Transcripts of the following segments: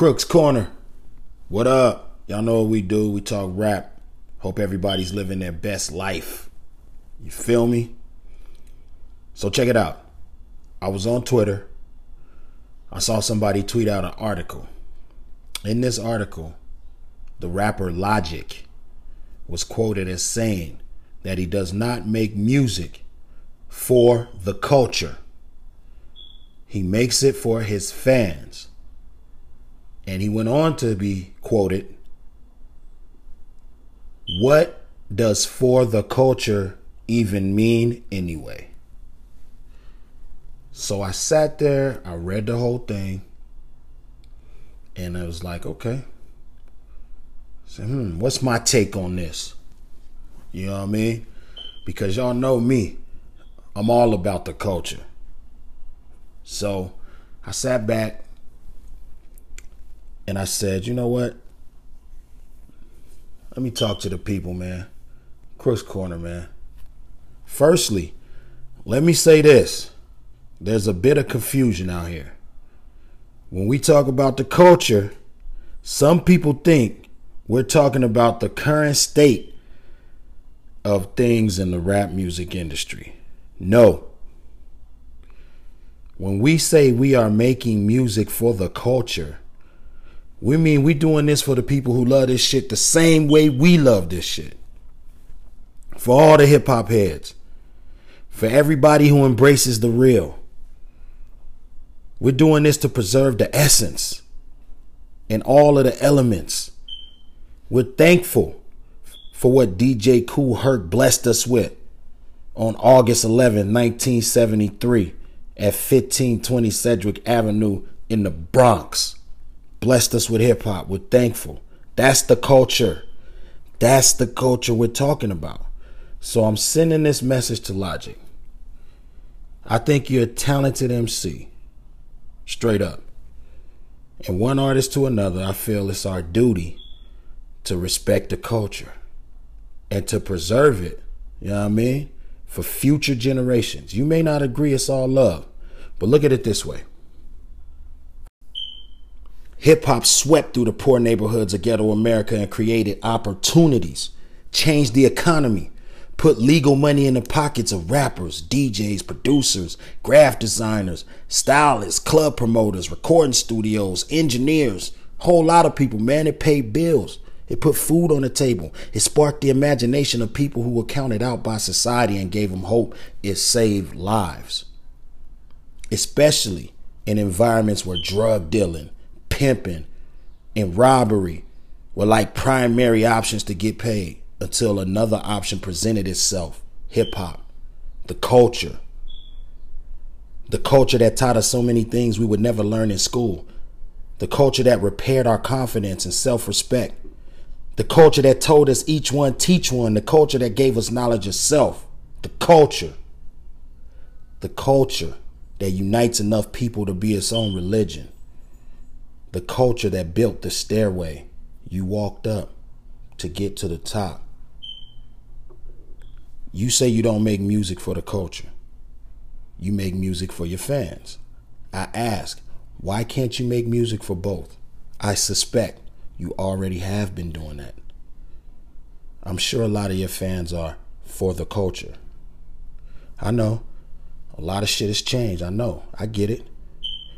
Crooks Corner. What up? Y'all know what we do. We talk rap. Hope everybody's living their best life. You feel me? So check it out. I was on Twitter. I saw somebody tweet out an article. In this article, the rapper Logic was quoted as saying that he does not make music for the culture. He makes it for his fans. And he went on to be quoted What does for the culture even mean anyway? So I sat there, I read the whole thing, and I was like, okay. So, hmm, what's my take on this? You know what I mean? Because y'all know me. I'm all about the culture. So I sat back and I said, you know what? Let me talk to the people, man. Crooks Corner, man. Firstly, let me say this. There's a bit of confusion out here. When we talk about the culture, some people think we're talking about the current state of things in the rap music industry. No. When we say we are making music for the culture, we mean we doing this for the people who love this shit the same way we love this shit. For all the hip hop heads. For everybody who embraces the real. We're doing this to preserve the essence and all of the elements. We're thankful for what DJ Kool Herc blessed us with on August 11, 1973 at 1520 Sedgwick Avenue in the Bronx. Blessed us with hip hop. We're thankful. That's the culture. That's the culture we're talking about. So I'm sending this message to Logic. I think you're a talented MC. Straight up. And one artist to another, I feel it's our duty to respect the culture and to preserve it. You know what I mean? For future generations. You may not agree it's all love, but look at it this way. Hip hop swept through the poor neighborhoods of ghetto America and created opportunities, changed the economy, put legal money in the pockets of rappers, DJs, producers, graphic designers, stylists, club promoters, recording studios, engineers, whole lot of people, man. It paid bills. It put food on the table. It sparked the imagination of people who were counted out by society and gave them hope. It saved lives. Especially in environments where drug dealing, pimping, and robbery were like primary options to get paid until another option presented itself hip hop, the culture. The culture that taught us so many things we would never learn in school. The culture that repaired our confidence and self respect. The culture that told us each one teach one. The culture that gave us knowledge of self. The culture. The culture that unites enough people to be its own religion. The culture that built the stairway you walked up to get to the top. You say you don't make music for the culture. You make music for your fans. I ask, why can't you make music for both? I suspect you already have been doing that. I'm sure a lot of your fans are for the culture. I know. A lot of shit has changed. I know. I get it.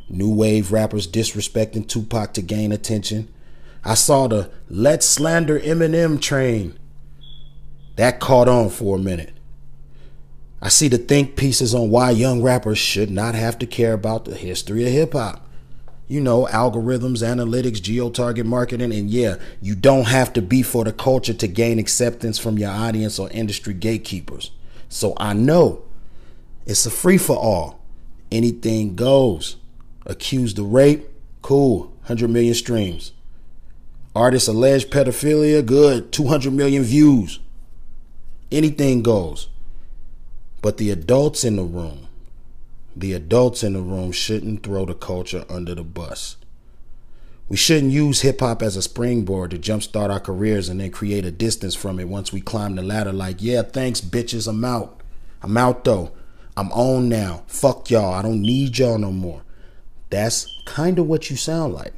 New wave rappers disrespecting Tupac to gain attention. I saw the let's slander Eminem train. That caught on for a minute. I see the think pieces on why young rappers should not have to care about the history of hip hop. You know, algorithms, analytics, geo target marketing, and yeah, you don't have to be for the culture to gain acceptance from your audience or industry gatekeepers. So I know it's a free for all. Anything goes. Accused of rape, cool, 100 million streams. Artist alleged pedophilia, good, 200 million views. Anything goes. But the adults in the room, the adults in the room shouldn't throw the culture under the bus. We shouldn't use hip hop as a springboard to jumpstart our careers and then create a distance from it once we climb the ladder. Like, yeah, thanks, bitches, I'm out. I'm out though. I'm on now. Fuck y'all. I don't need y'all no more. That's kind of what you sound like.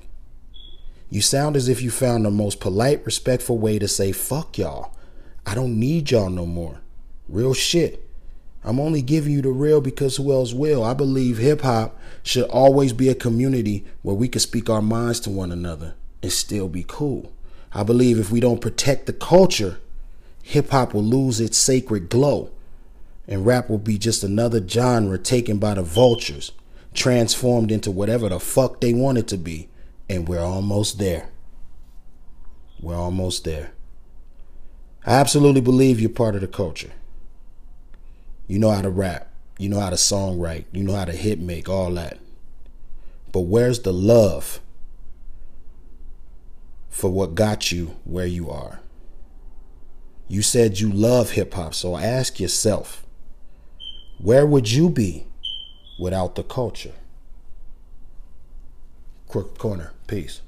You sound as if you found the most polite, respectful way to say, fuck y'all. I don't need y'all no more. Real shit. I'm only giving you the real because who else will? I believe hip hop should always be a community where we can speak our minds to one another and still be cool. I believe if we don't protect the culture, hip hop will lose its sacred glow and rap will be just another genre taken by the vultures, transformed into whatever the fuck they want it to be. And we're almost there. We're almost there. I absolutely believe you're part of the culture. You know how to rap. You know how to songwrite. You know how to hit make, all that. But where's the love for what got you where you are? You said you love hip hop, so ask yourself where would you be without the culture? Crooked Corner. Peace.